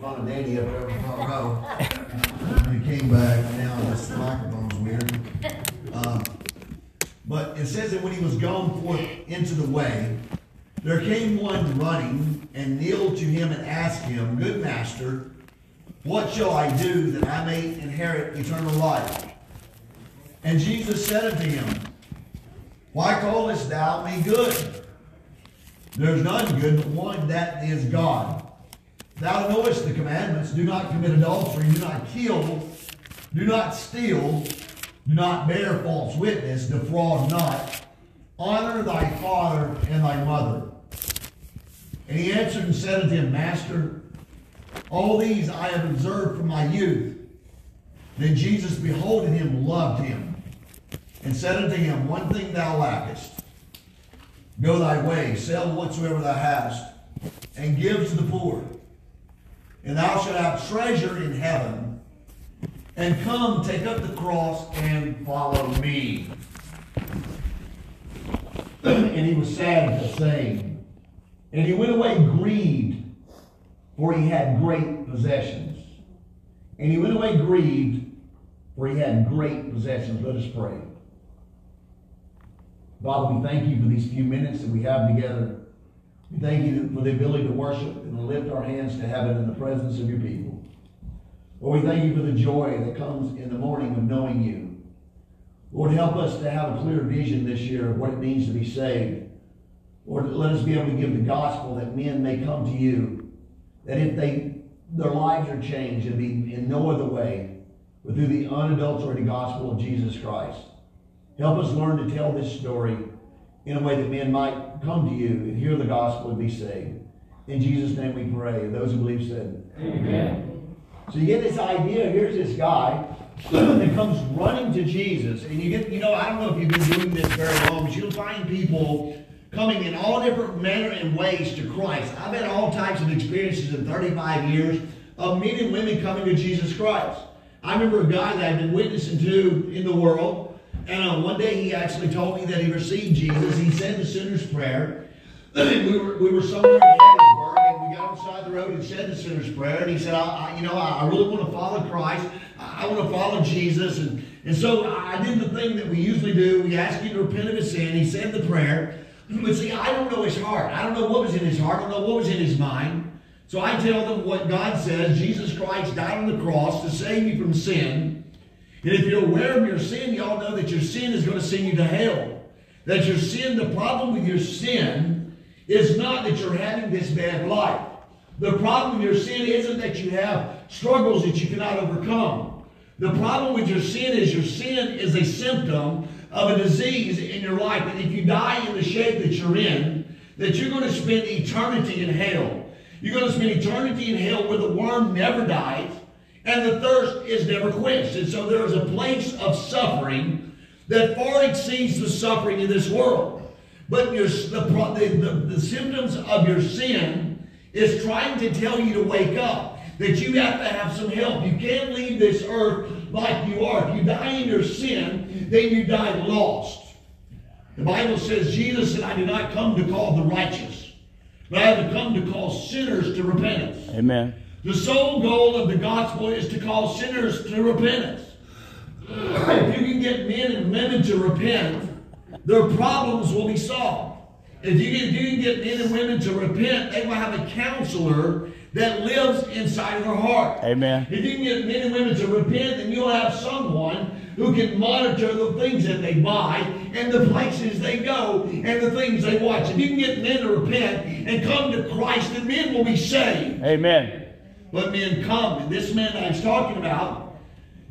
Ron and Danny up there in. And he came back, now this microphone's weird. Uh, But it says that when he was gone forth into the way, there came one running and kneeled to him and asked him, Good master, what shall I do that I may inherit eternal life? And Jesus said unto him, Why callest thou me good? There's none good but one, that is God. Thou knowest the commandments. Do not commit adultery, do not kill, do not steal, do not bear false witness, defraud not, honor thy father and thy mother. And he answered and said unto him, Master, all these I have observed from my youth. Then Jesus, beholding him, loved him, and said unto him, One thing thou lackest. Go thy way, sell whatsoever thou hast, and give to the poor and thou shalt have treasure in heaven. And come, take up the cross and follow me. and he was sad at the saying. And he went away grieved, for he had great possessions. And he went away grieved, for he had great possessions. Let us pray. Father, we thank you for these few minutes that we have together. We thank you for the ability to worship and lift our hands to heaven in the presence of your people. Lord, we thank you for the joy that comes in the morning of knowing you. Lord, help us to have a clear vision this year of what it means to be saved. Lord, let us be able to give the gospel that men may come to you. That if they their lives are changed, it'll be in no other way but through the unadulterated gospel of Jesus Christ. Help us learn to tell this story in a way that men might come to you and hear the gospel and be saved. In Jesus' name we pray. Those who believe said, Amen. So you get this idea. Here's this guy that comes running to Jesus, and you get, you know, I don't know if you've been doing this very long, but you'll find people coming in all different manner and ways to Christ. I've had all types of experiences in 35 years of men and women coming to Jesus Christ. I remember a guy that I've been witnessing to in the world, and one day he actually told me that he received Jesus. He said the sinner's prayer. we were we were somewhere in Hattiesburg, and we got on the side of the road and said the sinner's prayer. And he said, I, I you know, I, I really want to follow Christ. I, I want to follow Jesus. And, and so I did the thing that we usually do. We asked him to repent of his sin. He said the prayer. But see, I don't know his heart. I don't know what was in his heart. I don't know what was in his mind. So I tell them what God says. Jesus Christ died on the cross to save you from sin. And if you're aware of your sin, you all know that your sin is going to send you to hell. That your sin, the problem with your sin is not that you're having this bad life. The problem with your sin isn't that you have struggles that you cannot overcome. The problem with your sin is your sin is a symptom of a disease in your life. And if you die in the shape that you're in, that you're going to spend eternity in hell. You're going to spend eternity in hell where the worm never dies and the thirst is never quenched. And so there is a place of suffering that far exceeds the suffering in this world. But your, the, the, the, symptoms of your sin is trying to tell you to wake up, that you have to have some help. You can't leave this earth like you are. If you die in your sin, then you die lost. The Bible says, Jesus said, I did not come to call the righteous, but I have come to call sinners to repentance. Amen. The sole goal of the gospel is to call sinners to repentance. If you can get men and women to repent, their problems will be solved. If you, can, if you can get men and women to repent, they will have a counselor that lives inside of their heart. Amen. If you can get men and women to repent, then you'll have someone who can monitor the things that they buy and the places they go and the things they watch. If you can get men to repent and come to Christ, then men will be saved. Amen. But men come, and this man that I was talking about,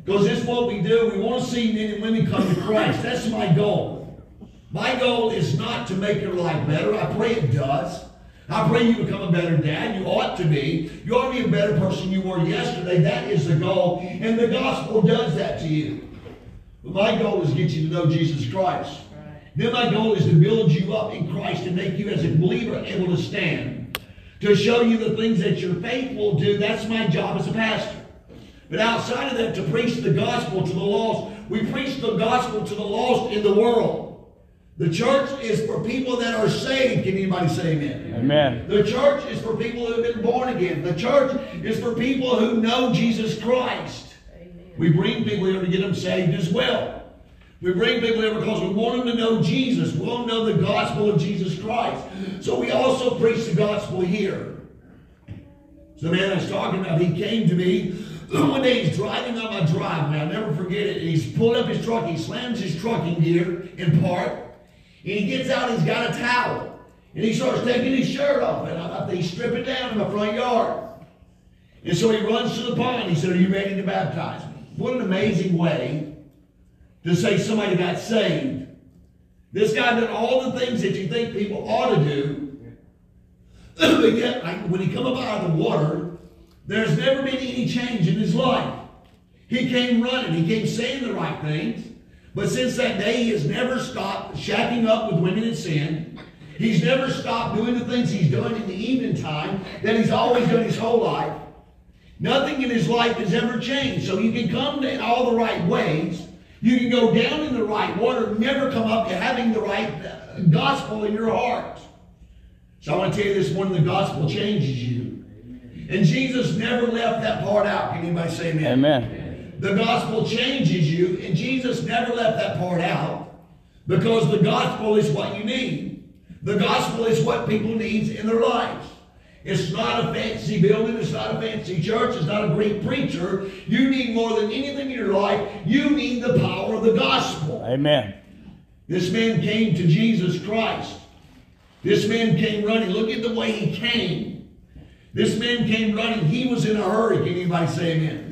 because this is what we do. We want to see men and women come to Christ. That's my goal. My goal is not to make your life better. I pray it does. I pray you become a better dad. You ought to be. You ought to be a better person you were yesterday. That is the goal. And the gospel does that to you. But my goal is to get you to know Jesus Christ. Then my goal is to build you up in Christ and make you as a believer able to stand. To show you the things that your faith will do. That's my job as a pastor. But outside of that, to preach the gospel to the lost. We preach the gospel to the lost in the world. The church is for people that are saved. Can anybody say amen? Amen. The church is for people who have been born again. The church is for people who know Jesus Christ. We bring people here to get them saved as well. We bring people here because we want them to know Jesus. We want them to know the gospel of Jesus Christ. So we also preach the gospel here. So the man I was talking about, he came to me one day. He's driving on my driveway. I'll never forget it. He's pulled up his truck. He slams his trucking gear in park. And he gets out. He's got a towel. And he starts taking his shirt off. And I, stripping down in my front yard. And so he runs to the pond. He said, Are you ready to baptize me? What an amazing way to say somebody got saved. This guy did all the things that you think people ought to do. but yet, when he come up out of the water, there's never been any change in his life. He came running. He came saying the right things. But since that day, he has never stopped shacking up with women in sin. He's never stopped doing the things he's done in the evening time that he's always done his whole life. Nothing in his life has ever changed. So you can come in all the right ways. You can go down in the right water, never come up to having the right uh, gospel in your heart. So I want to tell you this morning, the gospel changes you. And Jesus never left that part out. Can anybody say amen? Amen. The gospel changes you, and Jesus never left that part out because the gospel is what you need. The gospel is what people need in their lives. It's not a fancy building. It's not a fancy church. It's not a great preacher. You need more than anything in your life. You need the power of the gospel. Amen. This man came to Jesus Christ. This man came running. Look at the way he came. This man came running. He was in a hurry. Can anybody say amen?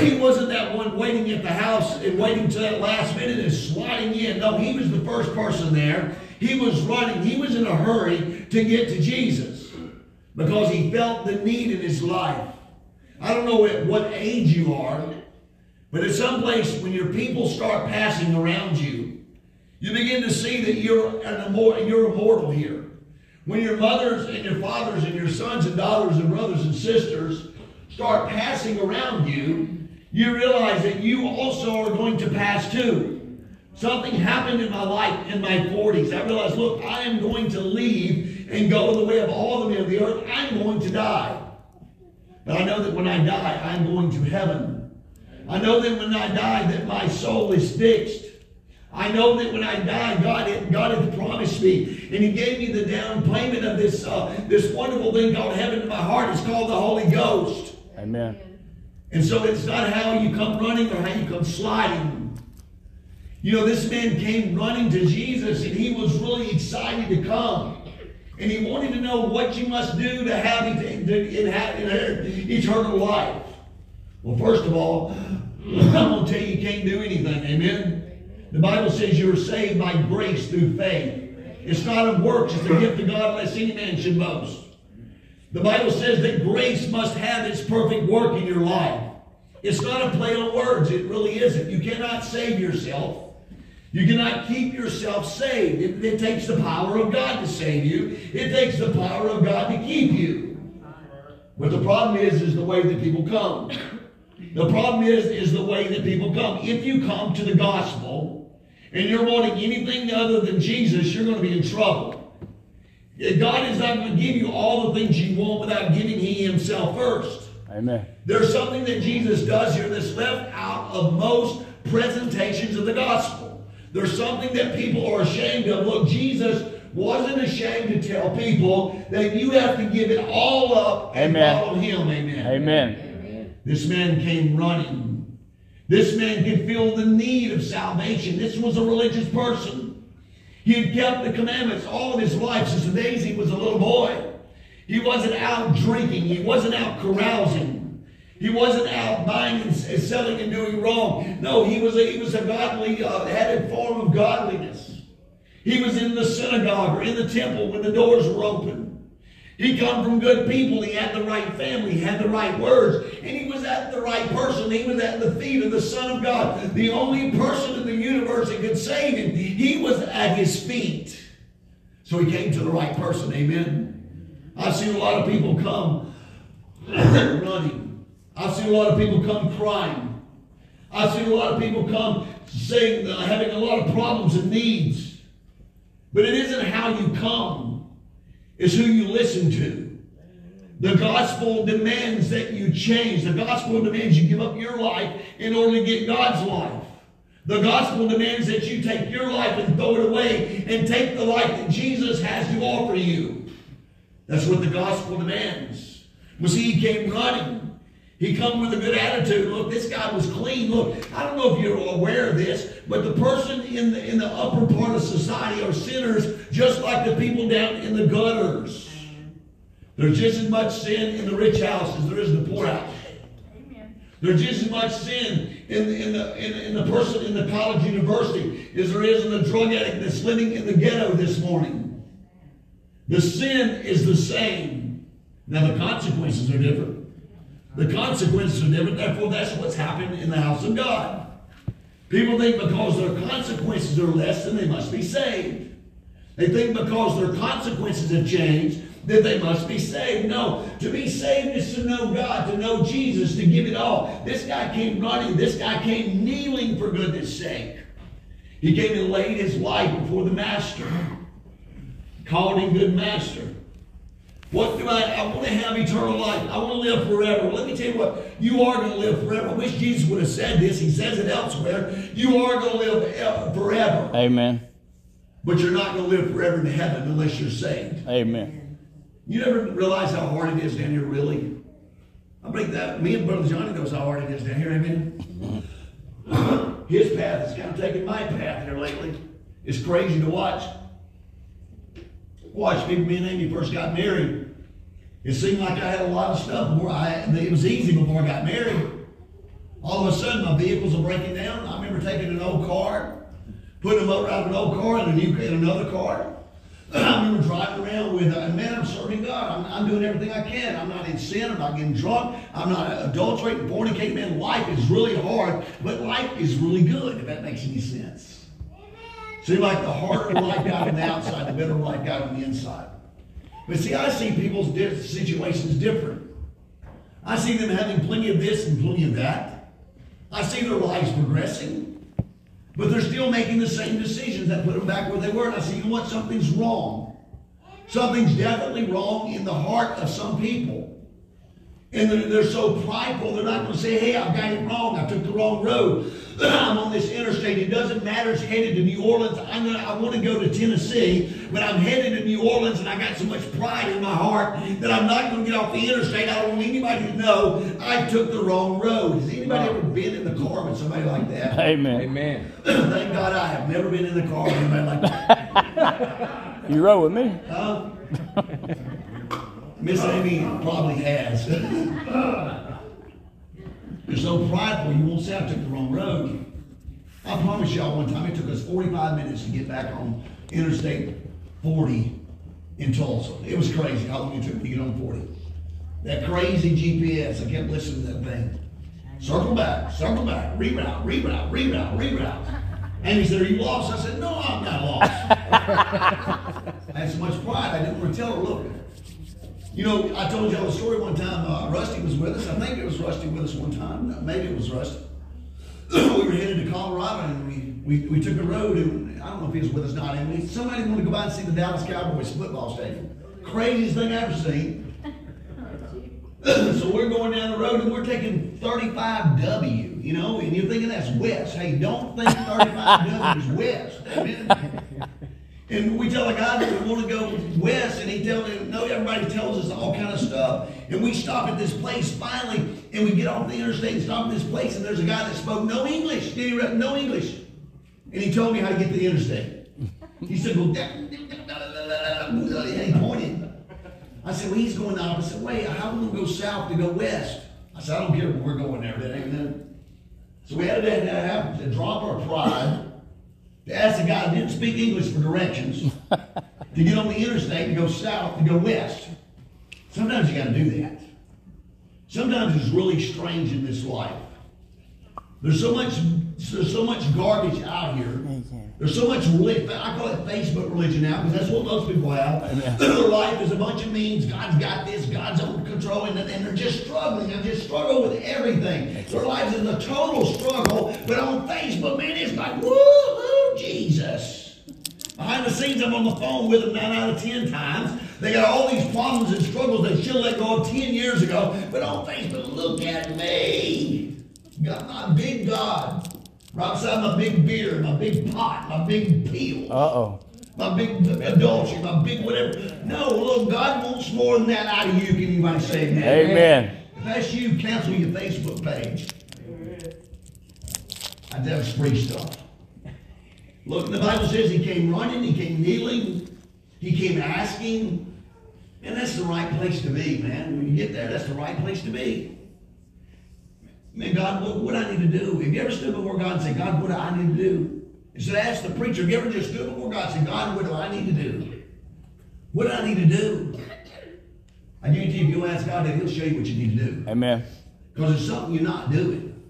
He wasn't that one waiting at the house and waiting to that last minute and sliding in. No, he was the first person there. He was running. He was in a hurry to get to Jesus because he felt the need in his life. I don't know at what age you are, but at some place when your people start passing around you, you begin to see that you're an immortal, you're immortal here. When your mothers and your fathers and your sons and daughters and brothers and sisters start passing around you, you realize that you also are going to pass too. Something happened in my life in my 40s. I realized, look, I am going to leave and go the way of all the men of the earth. I'm going to die. But I know that when I die, I'm going to heaven. I know that when I die, that my soul is fixed. I know that when I die, God, God has promised me, and He gave me the down payment of this, uh, this wonderful thing called heaven in my heart. It's called the Holy Ghost. Amen. And so it's not how you come running or how you come sliding. You know, this man came running to Jesus, and he was really excited to come. And he wanted to know what you must do to have eternal life. Well, first of all, I'm going to tell you, you can't do anything. Amen. The Bible says you are saved by grace through faith. It's not of works, it's the gift of God, unless any man should boast. The Bible says that grace must have its perfect work in your life. It's not a play on words, it really isn't. You cannot save yourself. You cannot keep yourself saved. It, it, takes the power of God to save you. It takes the power of God to keep you. But the problem is, is the way that people come. The problem is, is the way that people come. If you come to the gospel and you're wanting anything other than Jesus, you're going to be in trouble. God is not going to give you all the things you want without giving He Himself first. Amen. There's something that Jesus does here that's left out of most presentations of the gospel. There's something that people are ashamed of. Look, Jesus wasn't ashamed to tell people that you have to give it all up and Amen. follow Him. Amen. Amen. This man came running. This man could feel the need of salvation. This was a religious person. He had kept the commandments all of his life since the days he was a little boy. He wasn't out drinking. He wasn't out carousing. He wasn't out buying and selling and doing wrong. No, he was a, he was a godly, uh, had a form of godliness. He was in the synagogue or in the temple when the doors were open. He come from good people. He had the right family. He had the right words. And he was at the right person. He was at the feet of the Son of God. The only person in the universe that could save him. He was at his feet. So he came to the right person. Amen. I've seen a lot of people come running. I've seen a lot of people come crying. I've seen a lot of people come saying, uh, having a lot of problems and needs. But it isn't how you come, it's who you listen to. The gospel demands that you change. The gospel demands you give up your life in order to get God's life. The gospel demands that you take your life and throw it away and take the life that Jesus has to offer you. That's what the gospel demands. Well, he came running. He come with a good attitude. Look, this guy was clean. Look, I don't know if you're aware of this, but the person in the in the upper part of society are sinners, just like the people down in the gutters. There's just as much sin in the rich house as there is in the poor house. There's just as much sin in, in, the, in, in the person in the college university as there is in the drug addict that's living in the ghetto this morning. The sin is the same. Now the consequences are different. The consequences are different. Therefore, that's what's happened in the house of God. People think because their consequences are less, then they must be saved. They think because their consequences have changed, that they must be saved. No, to be saved is to know God, to know Jesus, to give it all. This guy came running, this guy came kneeling for goodness sake. He came and laid his life before the Master, called him good Master. What do I? I want to have eternal life. I want to live forever. Let me tell you what, you are going to live forever. I wish Jesus would have said this. He says it elsewhere. You are going to live uh, forever. Amen. But you're not going to live forever in heaven unless you're saved. Amen. You never realize how hard it is down here, really. I think that me and Brother Johnny knows how hard it is down here. Amen. His path is kind of taking my path here lately. It's crazy to watch. Watch. Me and Amy first got married. It seemed like I had a lot of stuff before I. It was easy before I got married. All of a sudden, my vehicles are breaking down. I remember taking an old car, putting them up out of an old car and a new in another car. I remember driving around with, uh, man, I'm serving God. I'm, I'm, doing everything I can. I'm not in sin. I'm not getting drunk. I'm not adulterating, fornicating. Man, life is really hard, but life is really good, if that makes any sense. See, like the harder life got on the outside, the better life got on the inside. But see, I see people's situations different. I see them having plenty of this and plenty of that. I see their lives progressing. But they're still making the same decisions that put them back where they were. And I see, you know what? Something's wrong. Something's definitely wrong in the heart of some people. And they're, they're so prideful, they're not going to say, hey, I've got it wrong. I took the wrong road. I'm on this interstate. It doesn't matter. It's headed to New Orleans. I'm gonna, I want to go to Tennessee, but I'm headed to New Orleans, and I got so much pride in my heart that I'm not going to get off the interstate. I don't want anybody to know I took the wrong road. Has anybody ever been in the car with somebody like that? Amen. Amen. Thank God I have never been in the car with anybody like that. you rode with me. Huh? Miss Amy probably has. So prideful, you won't say I took the wrong road. I promise y'all one time it took us 45 minutes to get back on Interstate 40 in Tulsa. It was crazy how long it took me to get on 40. That crazy GPS, I kept listening to that thing. Circle back, circle back, reroute, reroute, reroute, reroute. And he said, Are you lost? I said, No, I'm not lost. I had so much pride, I didn't want to tell her, look. You know, I told y'all a story one time. Uh, Rusty was with us. I think it was Rusty with us one time. Maybe it was Rusty. we were headed to Colorado and we, we, we took a road and I don't know if he was with us or not. And we, somebody wanted to go by and see the Dallas Cowboys football stadium. Craziest thing I've ever seen. so we're going down the road and we're taking 35W, you know, and you're thinking that's west. Hey, don't think 35W is west. And we tell a guy that we want to go west, and he tells him, no, everybody tells us all kind of stuff. And we stop at this place finally, and we get off the interstate and stop at this place, and there's a guy that spoke no English. Did he no English? And he told me how to get to the interstate. He said, well, he pointed. I said, well, he's going the opposite way. How are we going to go south to go west? I said, I don't care where we're going there. That. So we had to have to drop our pride to ask a guy who didn't speak English for directions to get on the interstate to go south to go west. Sometimes you got to do that. Sometimes it's really strange in this life. There's so much, there's so much garbage out here. There's so much religion. I call it Facebook religion now because that's what most people have. Their life is a bunch of means. God's got this. God's under control, and, and they're just struggling. They just struggle with everything. Their lives is a total struggle. But on Facebook, man, it's like. I Behind the scenes, I'm on the phone with them nine out of ten times. They got all these problems and struggles they should have let go of ten years ago. But on Facebook, look at me. Got my big God. Right beside my big beer, my big pot, my big peel. Uh-oh. My big adultery, my big whatever. No, look, God wants more than that out of you. Can anybody say amen? Amen. If that's you, cancel your Facebook page. That's free stuff. Look, the Bible says he came running, he came kneeling, he came asking. And that's the right place to be, man. When you get there, that's the right place to be. Man, God, what, what I need to do? Have you ever stood before God and said, God, what do I need to do? Instead of ask the preacher, have you ever just stood before God and said, God, what do I need to do? What do I need to do? I guarantee you, if you ask God, He'll show you what you need to do. Amen. Because there's something you're not doing.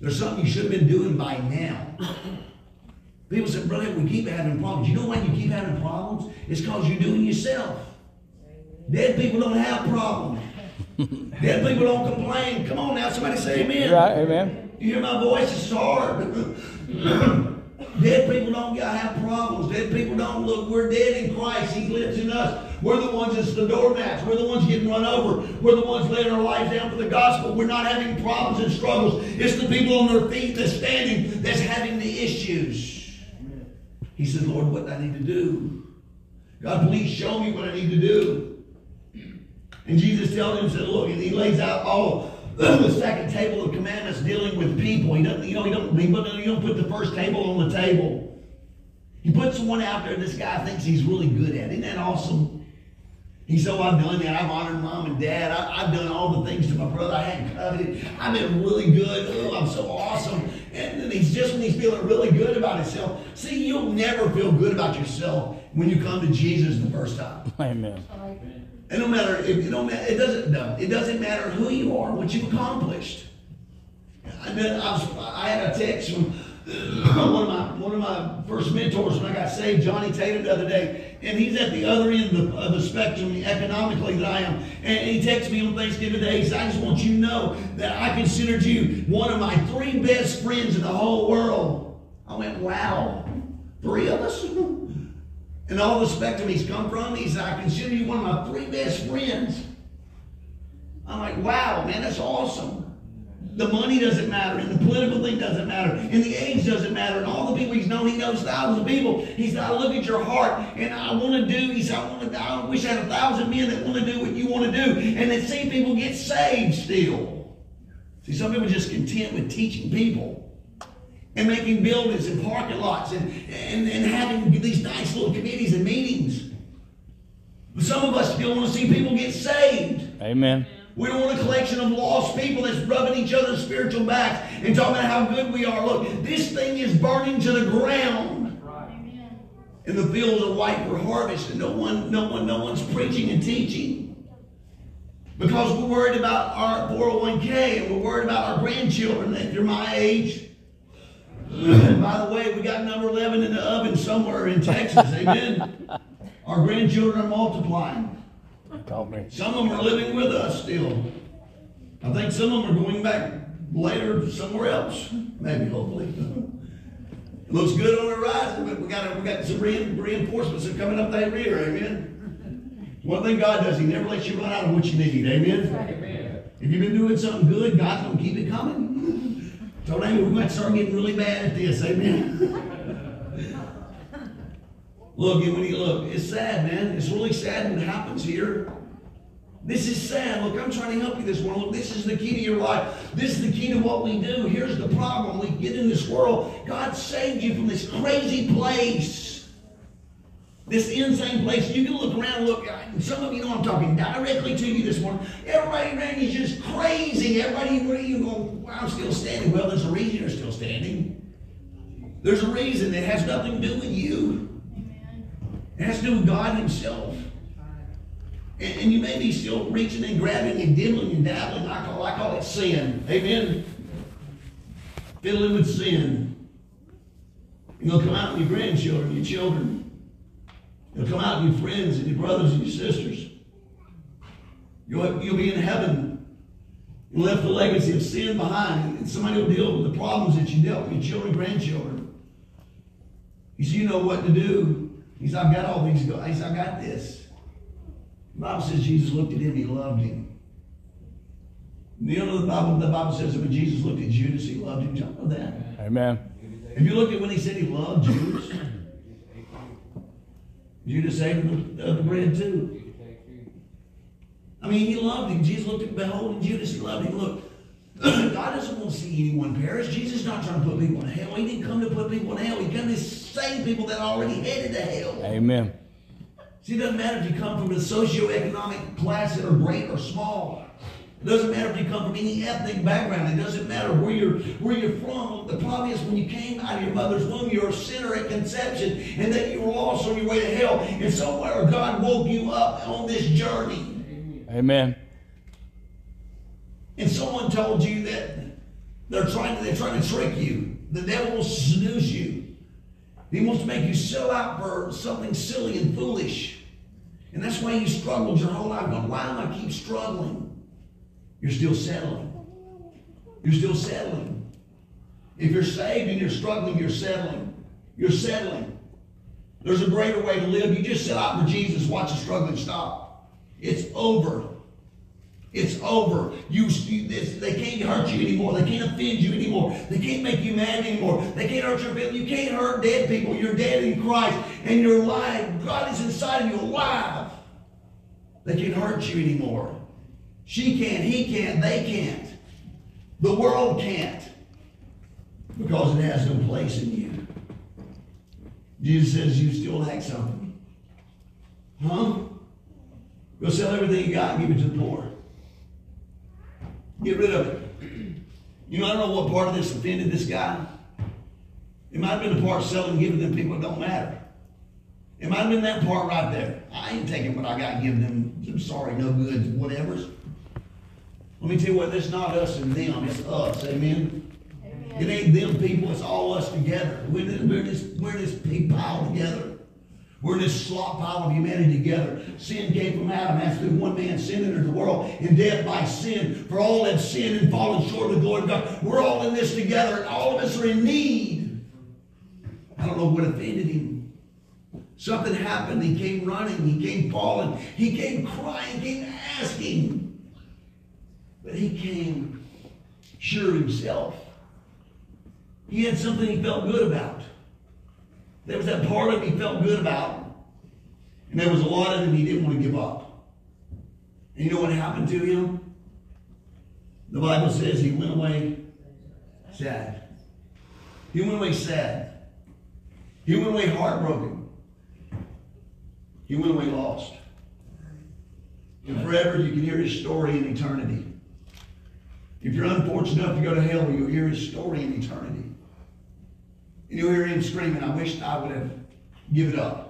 There's something you should have been doing by now. People say, brother, we keep having problems. You know why you keep having problems? It's because you're doing yourself. Dead people don't have problems. Dead people don't complain. Come on now, somebody say amen. Right. Amen. You hear my voice? It's hard. dead people don't have problems. Dead people don't look. We're dead in Christ. He lives in us. We're the ones that's the doormats. We're the ones getting run over. We're the ones laying our lives down for the gospel. We're not having problems and struggles. It's the people on their feet that's standing that's having the issues. He said, Lord, what do I need to do? God, please show me what I need to do. And Jesus tells him, said, look, and he lays out all the second table of commandments dealing with people. He doesn't, you know, he don't, he don't put the first table on the table. He puts one out there this guy thinks he's really good at. Isn't that awesome? He said, oh, I've done that. I've honored mom and dad. I, have done all the things to my brother I hadn't coveted. I've been really good. Oh, I'm so awesome. He's just when he's feeling really good about himself. See, you'll never feel good about yourself when you come to Jesus the first time. Amen. It don't matter. It, it don't matter. It doesn't. No, it doesn't matter who you are, what you've accomplished. I, I, was, I had a text from one of my one of my first mentors when I got saved, Johnny Tatum, the other day, and he's at the other end of, of the spectrum economically that I am. And he texted me on Thanksgiving Day. He said, "I just want you to know that I considered you one of my three best friends in the whole world." I went, "Wow, three of us." And all the spectrum he's come from, he said, "I consider you one of my three best friends." I'm like, "Wow, man, that's awesome." The money doesn't matter, and the political thing doesn't matter, and the age doesn't matter, and all the people he's known, he knows thousands of people. He said, I look at your heart, and I want to do, he said, I want to, I wish I had a thousand men that want to do what you want to do, and that see people get saved still. See, some people just content with teaching people and making buildings and parking lots and, and, and having these nice little committees and meetings. But some of us still want to see people get saved. Amen. We don't want a collection of lost people that's rubbing each other's spiritual backs and talking about how good we are. Look, this thing is burning to the ground. And the fields are white for harvest, and no one, no one, no one's preaching and teaching. Because we're worried about our 401k and we're worried about our grandchildren. If you're my age, and by the way, we got number 11 in the oven somewhere in Texas. Amen. Our grandchildren are multiplying. Some of them are living with us still. I think some of them are going back later somewhere else. Maybe, hopefully. it looks good on the horizon, but we got we got some reinforcements that are coming up that rear. Amen. One thing God does, He never lets you run out of what you need. Amen. Amen. If you've been doing something good, God's gonna keep it coming. So Amy, we might start getting really bad at this. Amen. Look, when you look, it's sad, man. It's really sad when it happens here. This is sad. Look, I'm trying to help you this morning. Look, this is the key to your life. This is the key to what we do. Here's the problem. We get in this world. God saved you from this crazy place. This insane place. You can look around, look, some of you know I'm talking directly to you this morning. Everybody around you is just crazy. Everybody, where you go, well, I'm still standing. Well, there's a reason you're still standing. There's a reason that has nothing to do with you. It has to do with God Himself. And, and, you may be still reaching and grabbing and diddling and dabbling. I call, I call it sin. Amen. Fiddling with sin. You'll come out in your grandchildren, your children. You'll come out in your friends and your brothers and your sisters. You'll, you'll be in heaven. You left a legacy of sin behind, and somebody will deal with the problems that you dealt with your children, grandchildren. You see, you know what to do. He said, I've got all these guys. He said, I got this. The Bible says Jesus looked at him, he loved him. You know the Bible, the Bible says that when Jesus looked at Judas, he loved him. You know that? Amen. If you look at when he said he loved Judas, Judas ate the, uh, the bread too. I mean, he loved him. Jesus looked at, behold, beholding Judas, he loved him. Look, God doesn't want to see anyone perish. Jesus is not trying to put people in hell. He didn't come to put people in hell. He came to save people that already headed to hell. Amen. See, it doesn't matter if you come from a socioeconomic class that are great or small. It doesn't matter if you come from any ethnic background. It doesn't matter where you're where you're from. The problem is when you came out of your mother's womb, you're a sinner at conception, and then you were lost on your way to hell. And somewhere God woke you up on this journey. Amen. And someone told you that they're trying to, they're trying to trick you. The devil to seduce you. He wants to make you sell out for something silly and foolish. And that's why you struggled your whole life. Why am I keep struggling? You're still settling. You're still settling. If you're saved and you're struggling, you're settling. You're settling. There's a greater way to live. You just set out for Jesus, watch the struggling stop. It's over. It's over. You, you they can't hurt you anymore. They can't offend you anymore. They can't make you mad anymore. They can't hurt your family. You can't hurt dead people. You're dead in Christ, and you're alive. God is inside of you, alive. They can't hurt you anymore. She can't. He can't. They can't. The world can't because it has no place in you. Jesus says you still lack something. Huh? Go sell everything you got and give it to the poor. Get rid of it. You know, I don't know what part of this offended this guy. It might have been the part selling giving them people that don't matter. It might have been that part right there. I ain't taking what I got and giving them some sorry, no goods, whatever's. Let me tell you what, it's not us and them, it's us. Amen. Amen. It ain't them people, it's all us together. We're this, we're this, we're this pig pile together. We're this slop pile of humanity together. Sin came from Adam after one man sin entered the world, and death by sin. For all have sinned and fallen short of the glory of God. We're all in this together, and all of us are in need. I don't know what offended him. Something happened. He came running. He came falling. He came crying. He came asking. But he came sure himself. He had something he felt good about. There was that part of him he felt good about. And there was a lot of him he didn't want to give up. And you know what happened to him? The Bible says he went away sad. He went away sad. He went away heartbroken. He went away lost. And forever you can hear his story in eternity. If you're unfortunate enough to go to hell, you'll hear his story in eternity. And you'll hear him screaming, I wish I would have given it up.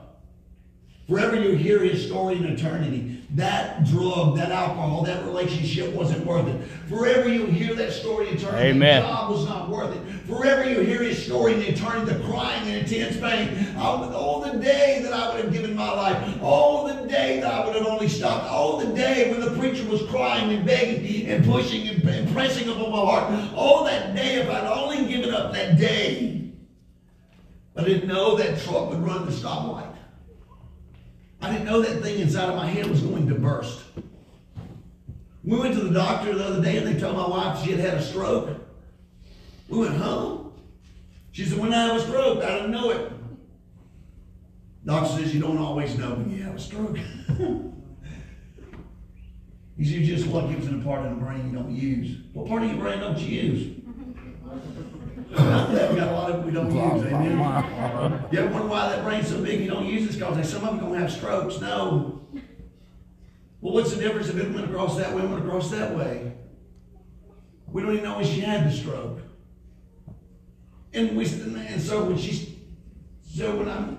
Forever you hear his story in eternity. That drug, that alcohol, that relationship wasn't worth it. Forever you hear that story in eternity. Amen. The job was not worth it. Forever you hear his story in eternity, the crying and intense pain. Oh, the day that I would have given my life. Oh, the day that I would have only stopped. Oh, the day when the preacher was crying and begging and pushing and, and pressing upon my heart. Oh, that day if I'd only given up that day. I didn't know that truck would run the stoplight. I didn't know that thing inside of my head was going to burst. We went to the doctor the other day and they told my wife she had had a stroke. We went home. She said, when I have a stroke, I didn't know it. Doctor says you don't always know when you have a stroke. he said, you're just lucky it was in a part of the brain you don't use. What part of your brain don't you use? We got a lot of we don't use. Amen. You ever wonder why that brain's so big you don't use it? Because some of them gonna have strokes. No. Well, what's the difference if it went across that way and went across that way? We don't even know when she had the stroke. And we and so when she so when I'm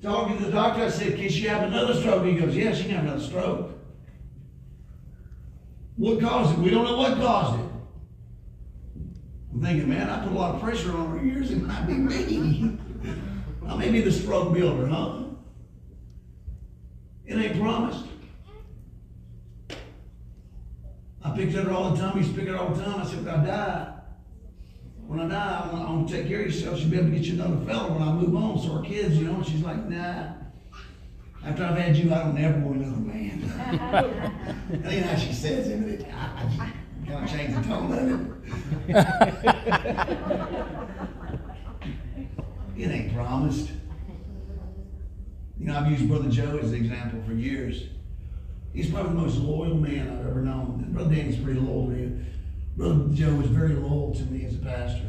talking to the doctor, I said, Can she have another stroke? He goes, Yeah, she can have another stroke. What caused it? We don't know what caused it. I'm thinking, man, I put a lot of pressure on her ears. It might be me. I may be the stroke builder, huh? It ain't promised. I picked at her all the time. He used to pick her all the time. I said, if I die, when I die, I'm gonna, take care of yourself. She'll be able to get you another fella when I move on. So our kids, you know, she's like, nah. After I've had you, I don't ever want another man. that ain't how she says it, I, I kind of changed the tone of it. it ain't promised. You know, I've used Brother Joe as an example for years. He's probably the most loyal man I've ever known. Brother Danny's pretty loyal to me. Brother Joe was very loyal to me as a pastor.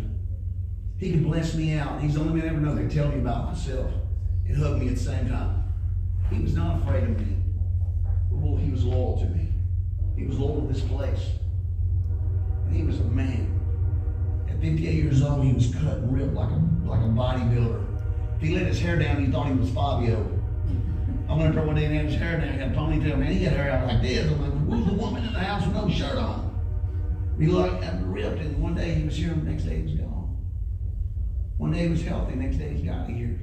He could bless me out. He's the only man I ever know that could tell me about myself and hug me at the same time. He was not afraid of me. Well, he was loyal to me. He was loyal to this place. He was a man. At 58 years old, he was cut and ripped like a, like a bodybuilder. He let his hair down, he thought he was Fabio. I went up one day and had his hair down, he had a ponytail, man. He had hair out like this. I'm like, who's the woman in the house with no shirt on? He looked and ripped, and one day he was here, and the next day he was gone. One day he was healthy, the next day he's got here.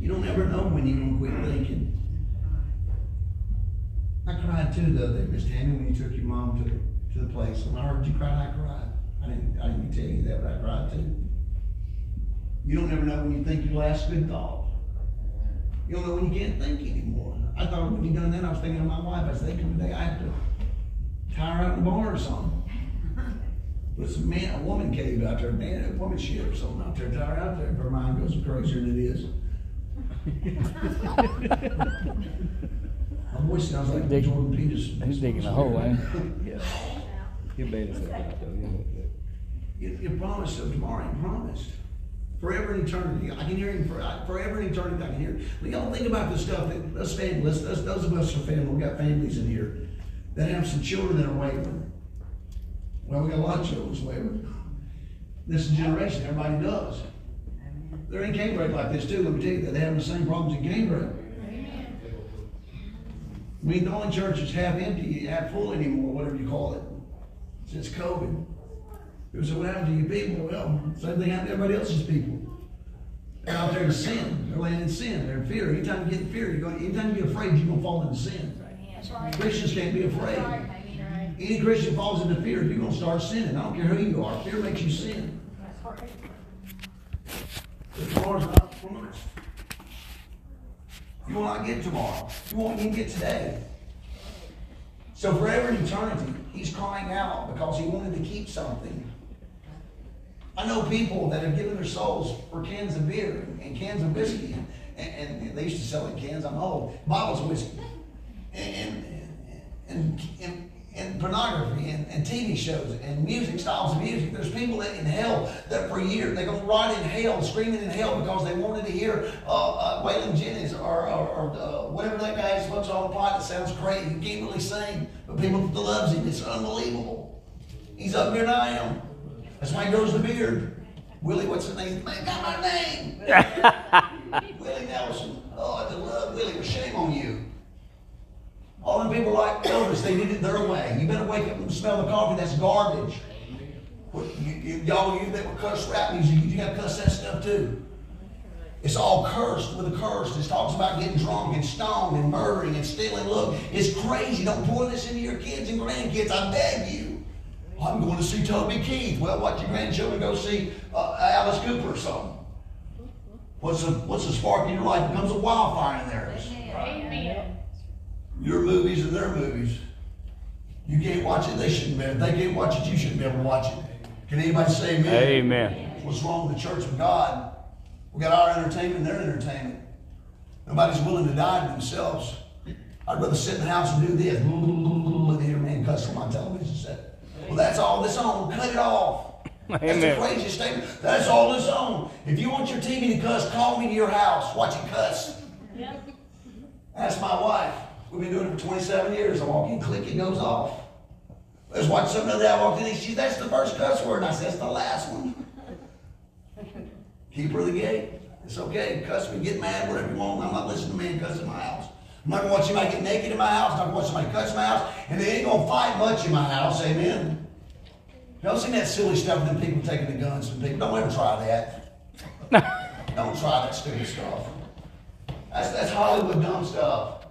You don't ever know when you're gonna quit thinking. I cried too the other day, Miss Tammy, when you took your mom to the to the place. When I heard you cry, I cried. I didn't I didn't tell you that, but I cried too. You don't ever know when you think your last good thought. You don't know when you can't think anymore. I thought when you done that, I was thinking of my wife. I was thinking today I have to tie her out in the barn or something. Put some man, a woman cave out there, man, a woman ship or something out there, tie her out there. Her mind goes crazier than it is. My voice sounds like Dig- Jordan Peterson. He's digging a hole, ain't he? Yeah. He'll bail himself out though. yeah. You, you promised of tomorrow, you promised. Forever and eternity. I can hear him for, I- forever and eternity. I can hear. Well, y'all think about the stuff that us families, us, those of us who are family, we got families in here that have some children that are wayward. Well, we got a lot of children that's wayward. This generation, everybody does. They're in Cambridge like this too. Let me tell you that they're having the same problems in Cambridge. We ain't the only church that's half empty, half full anymore, whatever you call it, since COVID. People say, what happened to you people? Well, same thing happened to everybody else's people. They're out there in sin. They're laying in sin. They're in fear. Anytime you get in fear, you're going, anytime you get afraid, you're going to fall into sin. Right. Christians can't be afraid. Right. Any Christian falls into fear, you're going to start sinning. I don't care who you are. Fear makes you sin. That's right. But tomorrow's not promised. You will not get tomorrow. You won't even get today. So forever in eternity, he's crying out because he wanted to keep something. I know people that have given their souls for cans of beer and cans of whiskey, and, and they used to sell in cans. I'm old. Bottles of whiskey, and and and, and, pornography, and, and TV shows, and music styles of music. There's people that in hell that for years they're gonna rot in hell, screaming in hell because they wanted to hear uh, uh, Waylon Jennings or, or, or uh, whatever that guy is. What's on the pot that sounds crazy. He can't really sing, but people loves him. It's unbelievable. He's up here and I am. That's why he grows the beard. Willie, what's his name? Man, got my name. Willie Nelson. Oh, I love Willie. Shame on you. All them people like Elvis, they did it their way. You better wake up and smell the coffee. That's garbage. What, you, y'all, you that were cuss rap music, you got to cuss that stuff too. It's all cursed with a curse. It talks about getting drunk and stoned and murdering and stealing. Look, it's crazy. Don't pour this into your kids and grandkids. I beg you. I'm going to see Toby Keith. Well, watch your grandchildren go see uh, Alice Cooper or something? What's the what's the spark in your life becomes a wildfire in theirs. Amen. Your movies and their movies. You can't watch it. They shouldn't be. If they can't watch it, you shouldn't be able to watch it. Can anybody say amen? Amen. What's wrong with the church of God? We got our entertainment and their entertainment. Nobody's willing to die to themselves. I'd rather sit in the house and do this. And hear a man cuss on my television set. Well, that's all this on. Cut it off. That's the Amen. craziest statement. That's all this on. If you want your TV to cuss, call me to your house. Watch it cuss. Yep. That's my wife. We've been doing it for 27 years. I walk in, click, it goes off. I was watching something the other day. I walked in, and she, that's the first cuss word. And I said, that's the last one. Keep her of the gate. It's okay. Cuss me, get mad, whatever you want. I'm not listening to man cuss in my house. I'm not going to watch somebody get naked in my house. I'm not going to watch somebody cuss in my house. And they ain't going to fight much in my house. Amen. Y'all seen that silly stuff with them people taking the guns from people? Don't ever try that. Don't try that stupid stuff. That's, that's Hollywood dumb stuff.